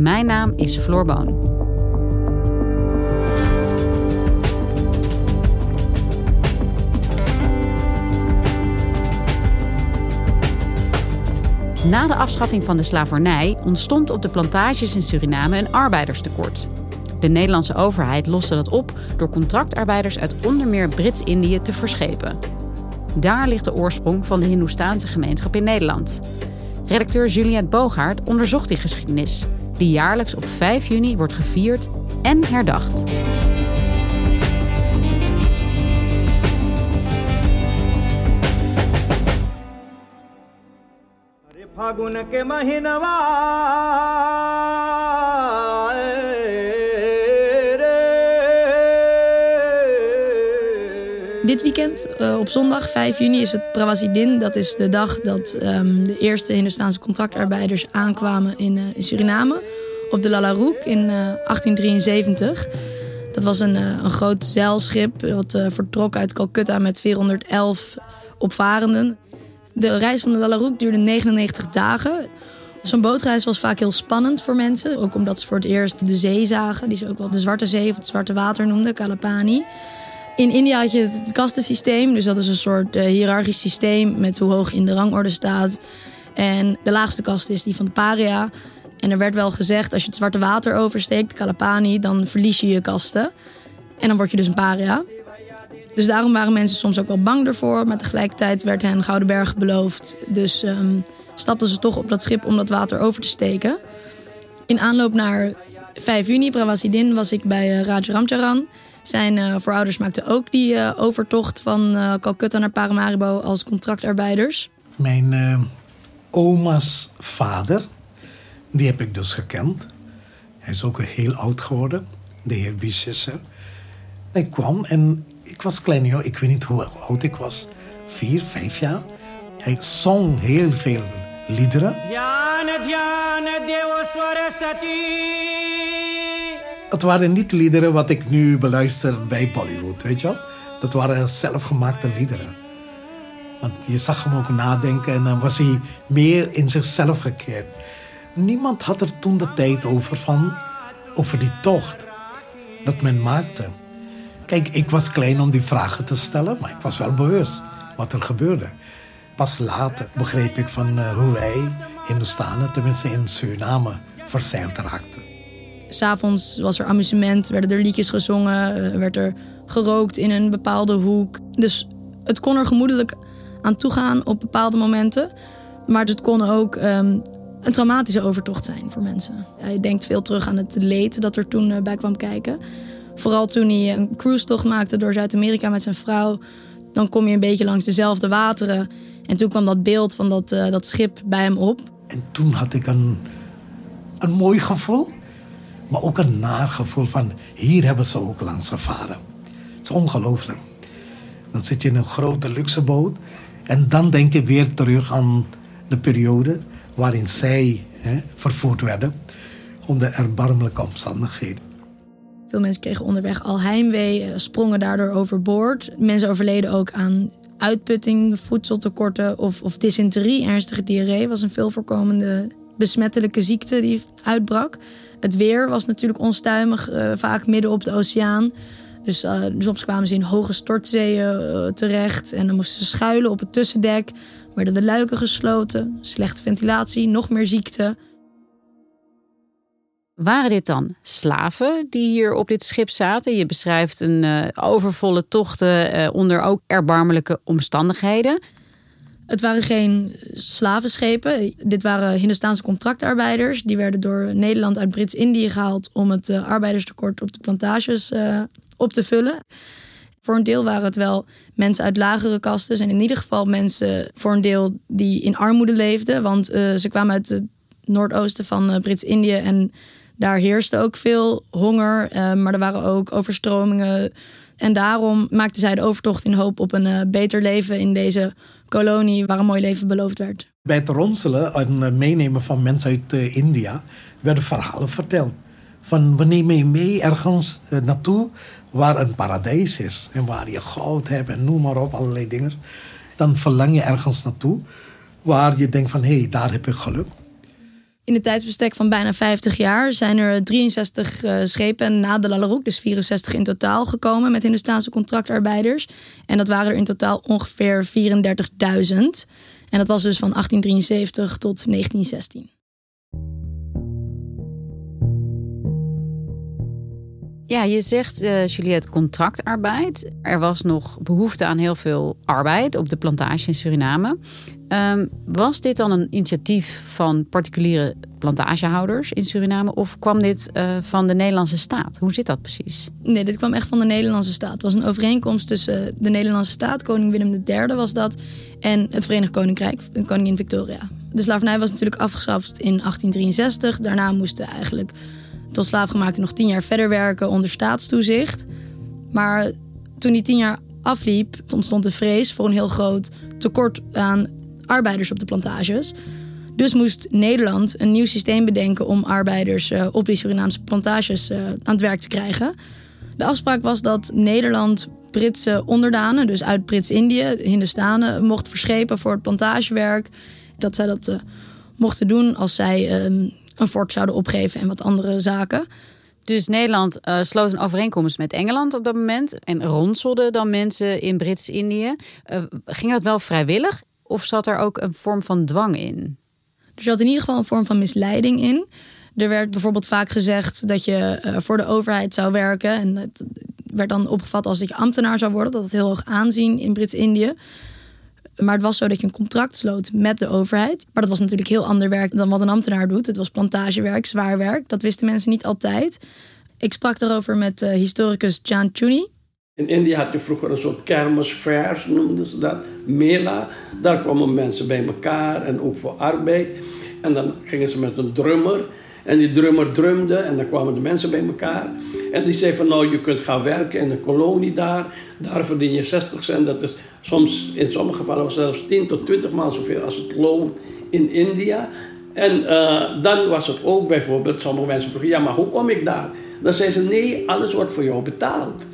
Mijn naam is Floor Boon. Na de afschaffing van de slavernij ontstond op de plantages in Suriname een arbeiderstekort. De Nederlandse overheid loste dat op door contractarbeiders uit onder meer Brits-Indië te verschepen. Daar ligt de oorsprong van de Hindoestaanse gemeenschap in Nederland. Redacteur Juliette Bogaert onderzocht die geschiedenis, die jaarlijks op 5 juni wordt gevierd en herdacht. Uh, op zondag 5 juni, is het Prawasidin. Dat is de dag dat um, de eerste Hindustaanse contractarbeiders aankwamen in, uh, in Suriname. Op de Lalaroek in uh, 1873. Dat was een, een groot zeilschip dat vertrok uit Calcutta met 411 opvarenden. De reis van de Lalaroek duurde 99 dagen. Zo'n bootreis was vaak heel spannend voor mensen. Ook omdat ze voor het eerst de zee zagen. Die ze ook wel de Zwarte Zee of het Zwarte Water noemden, Kalapani. In India had je het kastensysteem. Dus dat is een soort uh, hiërarchisch systeem met hoe hoog je in de rangorde staat. En de laagste kast is die van de paria. En er werd wel gezegd, als je het Zwarte Water oversteekt, Kalapani, dan verlies je je kasten. En dan word je dus een paria. Dus daarom waren mensen soms ook wel bang ervoor. Maar tegelijkertijd werd hen Gouden Berg beloofd. Dus um, stapten ze toch op dat schip om dat water over te steken. In aanloop naar 5 juni, Prawasidin, was ik bij uh, Raj Ramcharan. Zijn uh, voorouders maakten ook die uh, overtocht van uh, Calcutta naar Paramaribo als contractarbeiders. Mijn oma's vader, die heb ik dus gekend. Hij is ook heel oud geworden, de heer Bichesser. Hij kwam en ik was klein, joh. ik weet niet hoe oud ik was. Vier, vijf jaar. Hij zong heel veel liederen. Het waren niet liederen wat ik nu beluister bij Bollywood, weet je wel. Dat waren zelfgemaakte liederen. Want je zag hem ook nadenken en dan was hij meer in zichzelf gekeerd. Niemand had er toen de tijd over van, over die tocht dat men maakte. Kijk, ik was klein om die vragen te stellen, maar ik was wel bewust wat er gebeurde. Pas later begreep ik van uh, hoe wij, Hindustanen, tenminste in Suriname, verzeild raakten. S'avonds was er amusement, werden er liedjes gezongen, werd er gerookt in een bepaalde hoek. Dus het kon er gemoedelijk aan toegaan op bepaalde momenten. Maar het kon ook um, een traumatische overtocht zijn voor mensen. Hij denkt veel terug aan het leed dat er toen uh, bij kwam kijken. Vooral toen hij een cruise-tocht maakte door Zuid-Amerika met zijn vrouw. Dan kom je een beetje langs dezelfde wateren. En toen kwam dat beeld van dat, uh, dat schip bij hem op. En toen had ik een, een mooi gevoel. Maar ook een naar gevoel van... hier hebben ze ook langs gevaren. Het is ongelooflijk. Dan zit je in een grote luxe boot. En dan denk je weer terug aan de periode... waarin zij hè, vervoerd werden. Onder erbarmelijke omstandigheden. Veel mensen kregen onderweg al heimwee, sprongen daardoor overboord. Mensen overleden ook aan uitputting, voedseltekorten of, of dysenterie. Ernstige diarree was een veel voorkomende besmettelijke ziekte die uitbrak. Het weer was natuurlijk onstuimig, uh, vaak midden op de oceaan. Dus uh, soms kwamen ze in hoge stortzeeën uh, terecht en dan moesten ze schuilen op het tussendek. Werden de luiken gesloten, slechte ventilatie, nog meer ziekte. Waren dit dan slaven die hier op dit schip zaten? Je beschrijft een overvolle tochten onder ook erbarmelijke omstandigheden. Het waren geen slavenschepen. Dit waren Hindustaanse contractarbeiders. Die werden door Nederland uit Brits-Indië gehaald om het uh, arbeiderstekort op de plantages op te vullen. Voor een deel waren het wel mensen uit lagere kasten. En in ieder geval mensen voor een deel die in armoede leefden. Want ze kwamen uit het noordoosten van Brits-Indië en daar heerste ook veel honger, maar er waren ook overstromingen. En daarom maakten zij de overtocht in hoop op een uh, beter leven in deze kolonie waar een mooi leven beloofd werd. Bij het ronselen en eh, meenemen van mensen uit India werden verhalen verteld. Van we nemen je mee ergens naartoe waar een paradijs is. En waar je goud hebt en noem maar op, allerlei dingen. Dan verlang je ergens naartoe waar je denkt van hé, hey, daar heb ik geluk. In het tijdsbestek van bijna 50 jaar zijn er 63 uh, eh, schepen na de Lalaroek, dus 64 in totaal, gekomen met Hindustaanse contractarbeiders. En dat waren er in totaal ongeveer 34.000. En dat was dus van 1873 tot 1916. Ja, je zegt, uh, Juliette, contractarbeid. Er was nog behoefte aan heel veel arbeid op de plantage in Suriname. Um, was dit dan een initiatief van particuliere plantagehouders in Suriname of kwam dit uh, van de Nederlandse staat? Hoe zit dat precies? Nee, dit kwam echt van de Nederlandse staat. Het was een overeenkomst tussen de Nederlandse staat, koning Willem III was dat, en het Verenigd Koninkrijk, koningin Victoria. De slavernij was natuurlijk afgeschaft in 1863. Daarna moesten eigenlijk tot slaafgemaakten nog tien jaar verder werken onder staatstoezicht. Maar toen die tien jaar afliep, ontstond de vrees voor een heel groot tekort aan arbeiders op de plantages. Dus moest Nederland een nieuw systeem bedenken om arbeiders uh, op die Surinaamse plantages uh, aan het werk te krijgen. De afspraak was dat Nederland Britse onderdanen, dus uit Brits-Indië, Hindustanen, mocht verschepen voor het plantagewerk. Dat zij dat uh, mochten doen als zij ehm, een fort zouden opgeven en wat andere zaken. Dus Nederland sloot een overeenkomst met Engeland op dat moment en ronselde dan mensen in Brits-Indië. Ging dat wel vrijwillig of zat er ook een vorm van dwang in? Er zat in ieder geval een vorm van misleiding in. Er werd bijvoorbeeld vaak gezegd dat je uh, voor de overheid zou werken. En het werd dan opgevat als dat je ambtenaar zou worden. Dat het heel hoog aanzien in Brits-Indië. Maar het was zo dat je een contract sloot met de overheid. Maar dat was natuurlijk heel ander werk dan wat een ambtenaar doet. Het was plantagewerk, zwaar werk. Dat wisten mensen niet altijd. Ik sprak daarover met uh, historicus Jan Chuni. In India had je vroeger een soort kermisfairs, noemden ze dat, mela. Daar kwamen mensen bij elkaar en ook voor arbeid. En dan gingen ze met een drummer. En die drummer drumde en dan kwamen de mensen bij elkaar. En die zei van nou, je kunt gaan werken in een kolonie daar. Daar verdien je 60 cent. Dat is soms, in sommige gevallen zelfs 10 tot 20 maal zoveel als het loon in India. En uh, dan was het ook bijvoorbeeld, sommige mensen vroegen, ja maar hoe kom ik daar? Dan zei ze nee, alles wordt voor jou betaald.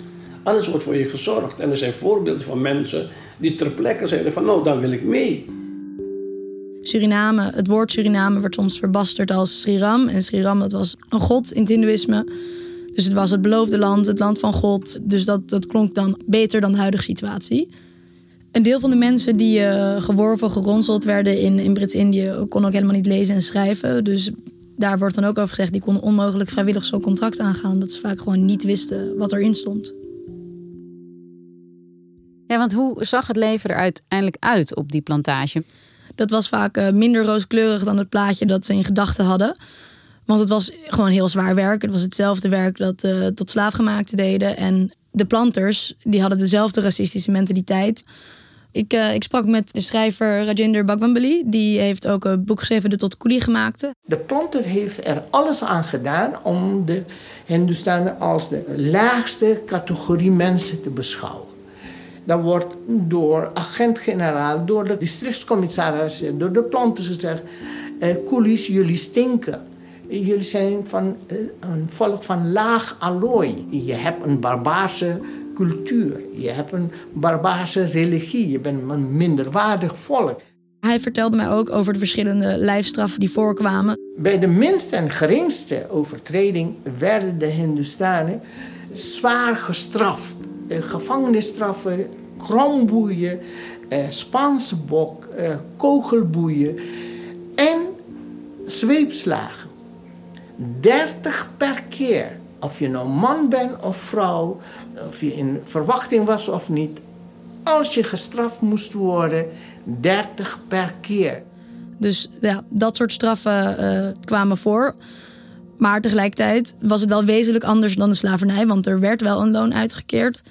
Alles wordt voor je gezorgd. En er zijn voorbeelden van mensen die ter plekke zeiden van nou, dan wil ik mee. Suriname, het woord Suriname werd soms verbasterd als Sriram. En Sriram, dat was een god in het hindoeïsme. Dus het was het beloofde land, het land van God. Dus dat, dat klonk dan beter dan de huidige situatie. Een deel van de mensen die uh, geworven, geronseld werden in, in Brits-Indië... kon ook helemaal niet lezen en schrijven. Dus daar wordt dan ook over gezegd... die konden onmogelijk vrijwillig zo'n contract aangaan... omdat ze vaak gewoon niet wisten wat erin stond. Ja, want hoe zag het leven er uiteindelijk uit op die plantage? Dat was vaak uh, minder rooskleurig dan het plaatje dat ze in gedachten hadden. Want het was gewoon heel zwaar werk. Het was hetzelfde werk dat uh, tot slaafgemaakten deden. En de planters, die hadden dezelfde racistische mentaliteit. Ik, uh, ik sprak met de schrijver Rajinder Bhagwanbali. Die heeft ook een boek geschreven, De Tot Koelie gemaakte. De planter heeft er alles aan gedaan om de Hindustanen als de laagste categorie mensen te beschouwen. Dat wordt door agent-generaal, door de districtscommissaris, door de planters gezegd: eh, Coolies, jullie stinken. Jullie zijn van eh, een volk van laag allooi. Je hebt een barbaarse cultuur. Je hebt een barbaarse religie. Je bent een minderwaardig volk. Hij vertelde mij ook over de verschillende lijfstraffen die voorkwamen. Bij de minste en geringste overtreding werden de Hindustanen zwaar gestraft. Eh, gevangenisstraffen, kromboeien, eh, Spaanse bok, eh, kogelboeien en zweepslagen. 30 per keer. Of je nou man bent of vrouw, of je in verwachting was of niet. Als je gestraft moest worden, 30 per keer. Dus ja, dat soort straffen kwamen voor. Maar tegelijkertijd was het wel wezenlijk anders dan de slavernij, want er werd wel een loon uitgekeerd.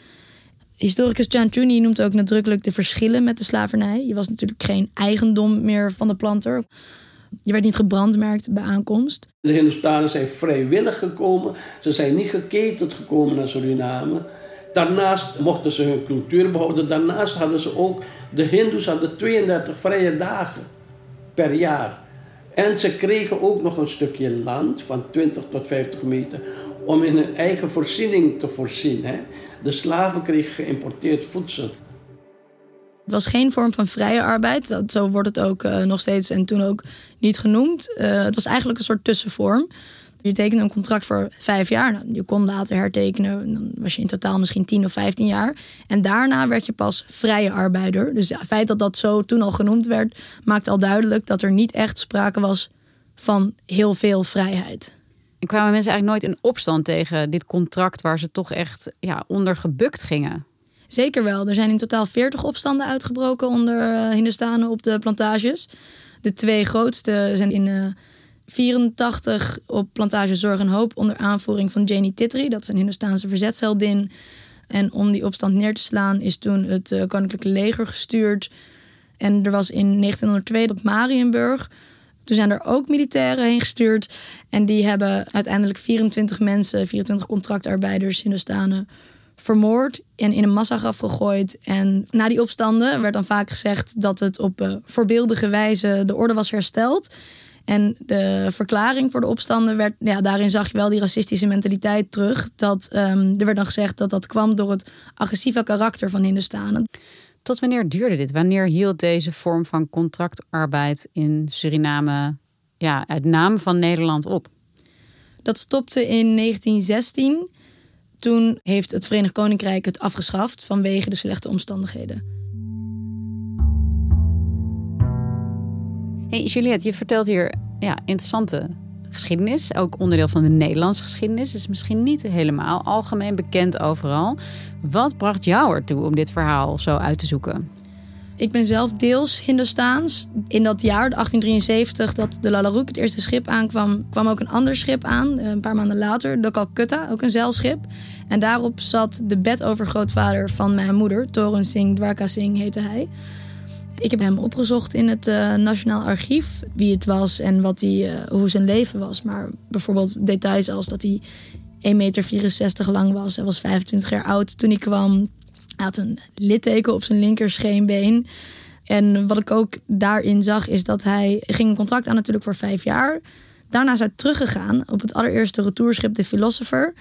Historicus Tooney noemt ook nadrukkelijk de verschillen met de slavernij. Je was natuurlijk geen eigendom meer van de planter. Je werd niet gebrandmerkt bij aankomst. De Hindustanen zijn vrijwillig gekomen. Ze zijn niet geketend gekomen naar Suriname. Daarnaast mochten ze hun cultuur behouden. Daarnaast hadden ze ook, de Hindoes hadden 32 vrije dagen per jaar. En ze kregen ook nog een stukje land van 20 tot 50 meter om in hun eigen voorziening te voorzien. Hè. De slaven kregen geïmporteerd voedsel. Het was geen vorm van vrije arbeid. Dat, zo wordt het ook uh, nog steeds en toen ook niet genoemd. Uh, het was eigenlijk een soort tussenvorm. Je tekende een contract voor vijf jaar. Nou, je kon later hertekenen. Dan was je in totaal misschien 10 of 15 jaar. En daarna werd je pas vrije arbeider. Dus ja, het feit dat dat zo toen al genoemd werd, maakt al duidelijk dat er niet echt sprake was van heel veel vrijheid. En kwamen mensen eigenlijk nooit in opstand tegen dit contract waar ze toch echt ja, onder gebukt gingen? Zeker wel. Er zijn in totaal 40 opstanden uitgebroken onder uh, Hindustanen op de plantages. De twee grootste zijn in uh, 84 op plantage Zorg en Hoop onder aanvoering van Janie Titri. Dat is een Hindustaanse verzetsheldin. En om die opstand neer te slaan is toen het uh, Koninklijke Leger gestuurd. En er was in 1902 op Marienburg. Toen zijn er ook militairen heen gestuurd. En die hebben uiteindelijk 24 mensen, 24 contractarbeiders, Hindustanen, vermoord en in een massagraf gegooid. En na die opstanden werd dan vaak gezegd dat het op uh, voorbeeldige wijze de orde was hersteld. En de verklaring voor de opstanden werd, ja, daarin zag je wel die racistische mentaliteit terug. Dat, um, er werd dan gezegd dat dat kwam door het agressieve karakter van Hindustanen. Tot wanneer duurde dit? Wanneer hield deze vorm van contractarbeid in Suriname ja, uit naam van Nederland op? Dat stopte in 1916. Toen heeft het Verenigd Koninkrijk het afgeschaft vanwege de slechte omstandigheden. Hey Juliette, je vertelt hier ja, interessante geschiedenis. Ook onderdeel van de Nederlandse geschiedenis. Is misschien niet helemaal algemeen bekend overal. Wat bracht jou ertoe om dit verhaal zo uit te zoeken? Ik ben zelf deels Hindoestaans. In dat jaar, 1873, dat de Lalaroek, het eerste schip aankwam, kwam ook een ander schip aan. Eh, een paar maanden later, de Calcutta, ook een zeilschip. En daarop zat de bedovergrootvader van mijn moeder, Toren Singh Dwarka Singh heette hij. Ik heb hem opgezocht in het uh, Nationaal Archief, wie het was en wat hij, uh, hoe zijn leven was. Maar bijvoorbeeld details als dat hij 1,64 meter lang was. Hij was 25 jaar oud toen hij kwam. Hij had een litteken op zijn linkerscheenbeen. En wat ik ook daarin zag, is dat hij ging een contract aan natuurlijk voor vijf jaar. Daarna is hij teruggegaan op het allereerste retourschip, de Philosopher.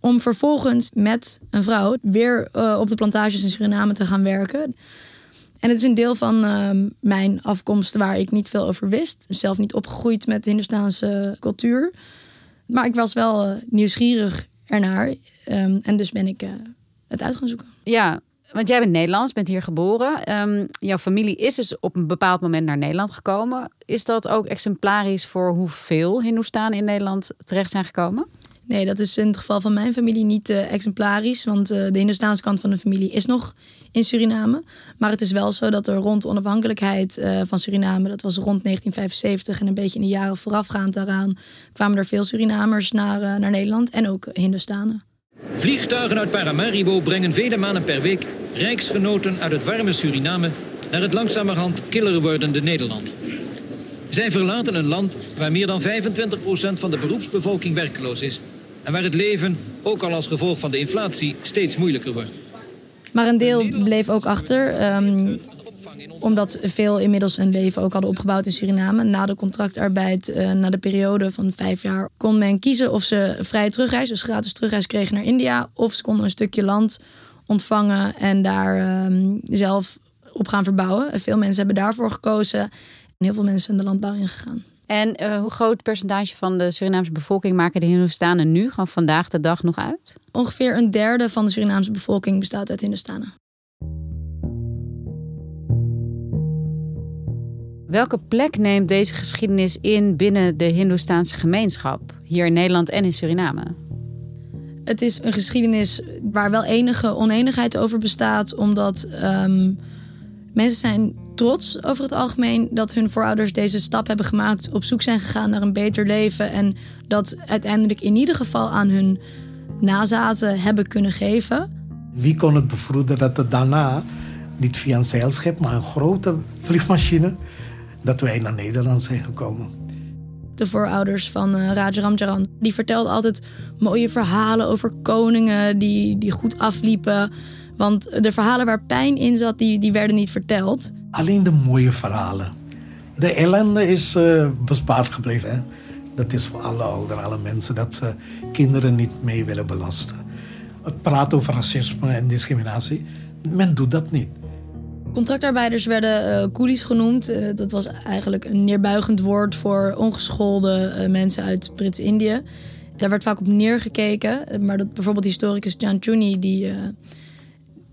Om vervolgens met een vrouw weer uh, op de plantages in Suriname te gaan werken. En het is een deel van uh, mijn afkomst waar ik niet veel over wist. Zelf niet opgegroeid met de Hindustaanse cultuur. Maar ik was wel uh, nieuwsgierig ernaar. Um, en dus ben ik uh, het uit gaan zoeken. Ja, want jij bent Nederlands, bent hier geboren. Um, jouw familie is dus op een bepaald moment naar Nederland gekomen. Is dat ook exemplarisch voor hoeveel Hindoestanen in Nederland terecht zijn gekomen? Nee, dat is in het geval van mijn familie niet uh, exemplarisch. Want uh, de Hindoestaanse kant van de familie is nog in Suriname. Maar het is wel zo dat er rond de onafhankelijkheid uh, van Suriname... dat was rond 1975 en een beetje in de jaren voorafgaand daaraan... kwamen er veel Surinamers naar, naar Nederland en ook Hindoestanen. Vliegtuigen uit Paramaribo brengen vele maanden per week... rijksgenoten uit het warme Suriname... naar het langzamerhand killer wordende Nederland. Zij verlaten een land waar meer dan 25% van de beroepsbevolking werkloos is... en waar het leven, ook al als gevolg van de inflatie, steeds moeilijker wordt. Maar een deel bleef ook achter, um, omdat veel inmiddels hun leven ook hadden opgebouwd in Suriname. Na de contractarbeid, uh, na de periode van vijf jaar, kon men kiezen of ze vrije terugreis, dus gratis terugreis kregen naar India, of ze konden een stukje land ontvangen en daar um, zelf op gaan verbouwen. Veel mensen hebben daarvoor gekozen en heel veel mensen zijn de landbouw ingegaan. En uh, hoe groot percentage van de Surinaamse bevolking maken de Hindoestanen nu, gewoon vandaag de dag nog uit? Ongeveer een derde van de Surinaamse bevolking bestaat uit Hindoestanen. Welke plek neemt deze geschiedenis in binnen de Hindoestaanse gemeenschap? hier in Nederland en in Suriname? Het is een geschiedenis waar wel enige oneenigheid over bestaat, omdat ehm, mensen zijn trots over het algemeen dat hun voorouders deze stap hebben gemaakt, op zoek zijn gegaan naar een beter leven en dat uiteindelijk in ieder geval aan hun nazaten hebben kunnen geven. Wie kon het bevroeden dat het daarna, niet via een zeilschip, maar een grote vliegmachine, dat wij naar Nederland zijn gekomen? De voorouders van uh, Raja Ramcharan, die vertelden altijd mooie verhalen over koningen die, die goed afliepen. Want de verhalen waar pijn in zat, die, die werden niet verteld. Alleen de mooie verhalen. De ellende is uh, bespaard gebleven. Hè? Dat is voor alle ouderen, alle mensen, dat ze kinderen niet mee willen belasten. Het praten over racisme en discriminatie, men doet dat niet. Contractarbeiders werden uh, coolies genoemd. Uh, dat was eigenlijk een neerbuigend woord voor ongeschoolde uh, mensen uit Brits-Indië. Daar werd vaak op neergekeken. Maar dat, bijvoorbeeld historicus John Chooney, die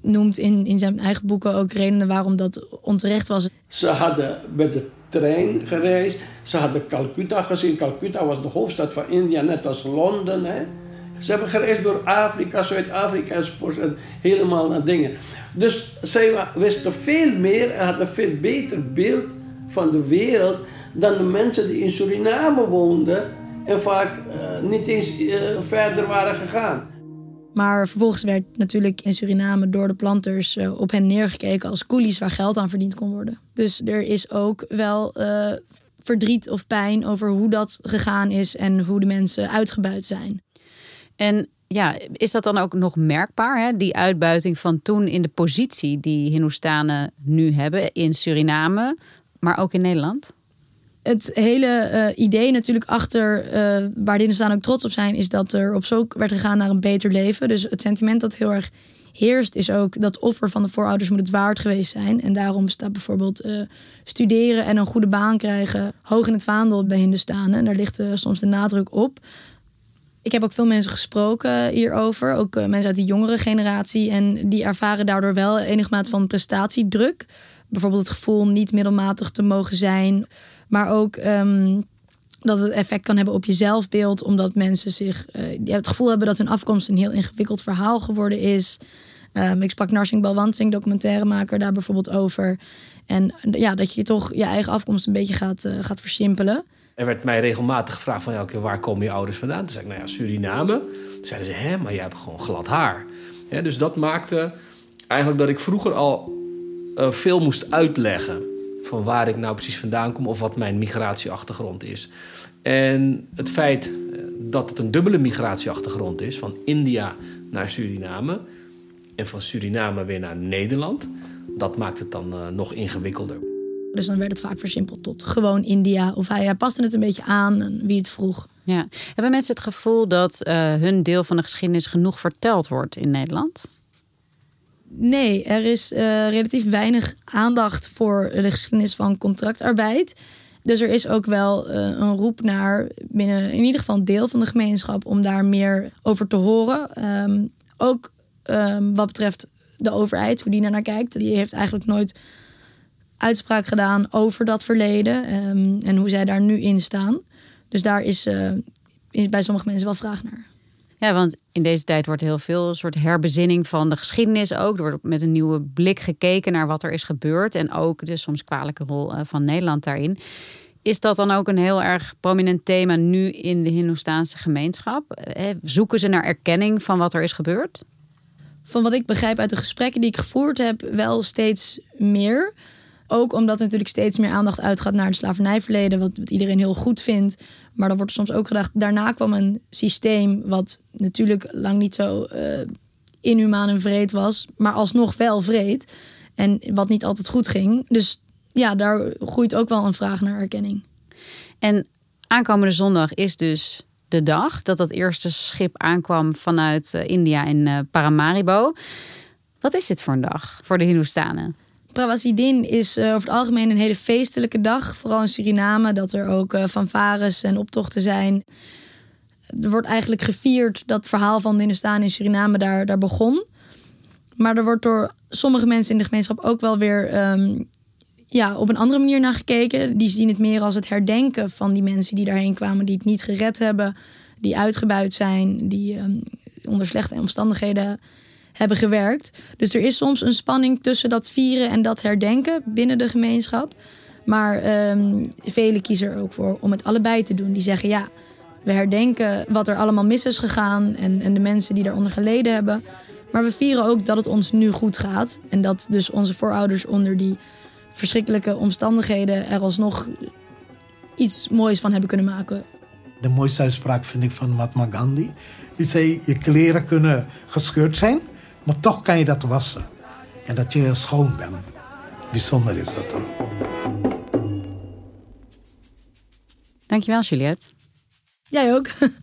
noemt in, in zijn eigen boeken ook redenen waarom dat onterecht was. Ze hadden met de trein gereisd. Ze hadden Calcutta gezien. Calcutta was de hoofdstad van India, net als Londen. Hè? Ze hebben gereisd door Afrika, Zuid-Afrika enzovoort. En helemaal naar dingen. Dus zij wisten veel meer en hadden veel beter beeld van de wereld dan de mensen die in Suriname woonden en vaak uh, niet eens uh, verder waren gegaan. Maar vervolgens werd natuurlijk in Suriname door de planters uh, op hen neergekeken als coolies waar geld aan verdiend kon worden. Dus er is ook wel verdriet of pijn over hoe dat gegaan is en hoe de mensen uitgebuit zijn. En ja, is dat dan ook nog merkbaar, hè? die uitbuiting van toen in de positie die Hindoestanen nu hebben in Suriname, maar ook in Nederland? Het hele uh, idee natuurlijk achter uh, waar Hindoestanen ook trots op zijn, is dat er op zoek werd gegaan naar een beter leven. Dus het sentiment dat heel erg heerst, is ook dat offer van de voorouders moet het waard geweest zijn. En daarom staat bijvoorbeeld uh, studeren en een goede baan krijgen hoog in het vaandel bij Hindoestanen. En daar ligt soms de nadruk op. Ik heb ook veel mensen gesproken hierover, ook mensen uit de jongere generatie. En die ervaren daardoor wel enig maat van prestatiedruk. Bijvoorbeeld het gevoel niet middelmatig te mogen zijn. Maar ook um, dat het effect kan hebben op je zelfbeeld, omdat mensen zich uh, het gevoel hebben dat hun afkomst een heel ingewikkeld verhaal geworden is. Um, ik sprak Narsing Balwansing, documentairemaker, daar bijvoorbeeld over. En ja, dat je toch je eigen afkomst een beetje gaat, uh, gaat versimpelen. Er werd mij regelmatig gevraagd van, ja, okay, waar komen je ouders vandaan? Toen zei ik, nou ja, Suriname. Toen zeiden ze, hè, maar jij hebt gewoon glad haar. Dus dat maakte eigenlijk dat ik vroeger al uh, veel moest uitleggen... van waar ik nou precies vandaan kom of wat mijn migratieachtergrond is. En het feit uh, dat het een dubbele migratieachtergrond is... van India naar Suriname en van Suriname weer naar Nederland... dat maakt het dan uh, nog ingewikkelder. Dus dan werd het vaak versimpeld tot gewoon India. Of hij, hij paste het een beetje aan wie het vroeg. Ja. Hebben mensen het gevoel dat uh, hun deel van de geschiedenis genoeg verteld wordt in Nederland? Nee, er is uh, relatief weinig aandacht voor de geschiedenis van contractarbeid. Dus er is ook wel uh, een roep naar binnen in ieder geval een deel van de gemeenschap om daar meer over te horen. Um, ook um, wat betreft de overheid, hoe die naar kijkt. Die heeft eigenlijk nooit uitspraak gedaan over dat verleden um, en hoe zij daar nu in staan. Dus daar is, uh, is bij sommige mensen wel vraag naar. Ja, want in deze tijd wordt heel veel een soort herbezinning van de geschiedenis ook. Er wordt met een nieuwe blik gekeken naar wat er is gebeurd. En ook de soms kwalijke rol uh, van Nederland daarin. Is dat dan ook een heel erg prominent thema nu in de Hindoestaanse gemeenschap? Eh, zoeken ze naar erkenning van wat er is gebeurd? Van wat ik begrijp uit de gesprekken die ik gevoerd heb, wel steeds meer. Ook omdat er natuurlijk steeds meer aandacht uitgaat naar het slavernijverleden, wat, iedereen heel goed vindt. Maar dan wordt soms ook gedacht, daarna kwam een systeem wat natuurlijk lang niet zo uh, inhumaan en vreed was, maar alsnog wel vreed. En wat niet altijd goed ging. Dus ja, daar groeit ook wel een vraag naar erkenning. En aankomende zondag is dus de dag dat dat eerste schip aankwam vanuit uh, India in uh, Paramaribo. Wat is dit voor een dag voor de Hindoestanen? Prawasidin is uh, over het algemeen een hele feestelijke dag. Vooral in Suriname, dat er ook uh, fanfares en optochten zijn. Er wordt eigenlijk gevierd dat het verhaal van de Hindustanen in Suriname daar, daar begon. Maar er wordt door sommige mensen in de gemeenschap ook wel weer um, ja, op een andere manier naar gekeken. Die zien het meer als het herdenken van die mensen die daarheen kwamen, die het niet gered hebben. die uitgebuit zijn, die ehm, onder slechte omstandigheden hebben gewerkt. Dus er is soms een spanning tussen dat vieren en dat herdenken binnen de gemeenschap. Maar um, velen kiezen er ook voor om het allebei te doen. Die zeggen ja, we herdenken wat er allemaal mis is gegaan en, en de mensen die daaronder geleden hebben. Maar we vieren ook dat het ons nu goed gaat. En dat dus onze voorouders onder die verschrikkelijke omstandigheden er alsnog iets moois van hebben kunnen maken. De mooiste uitspraak vind ik van Mahatma Gandhi. Die zei, je kleren kunnen gescheurd zijn, maar toch kan je dat wassen. En dat je schoon bent. Bijzonder is dat dan. Dankjewel, Juliette. Jij ook.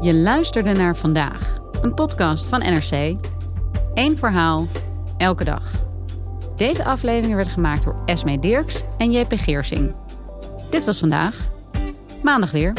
Je luisterde naar vandaag, een podcast van NRC. Eén verhaal, elke dag. Deze aflevering werd gemaakt door Esme Dirks en JP Geersing. Dit was vandaag. Maandag weer.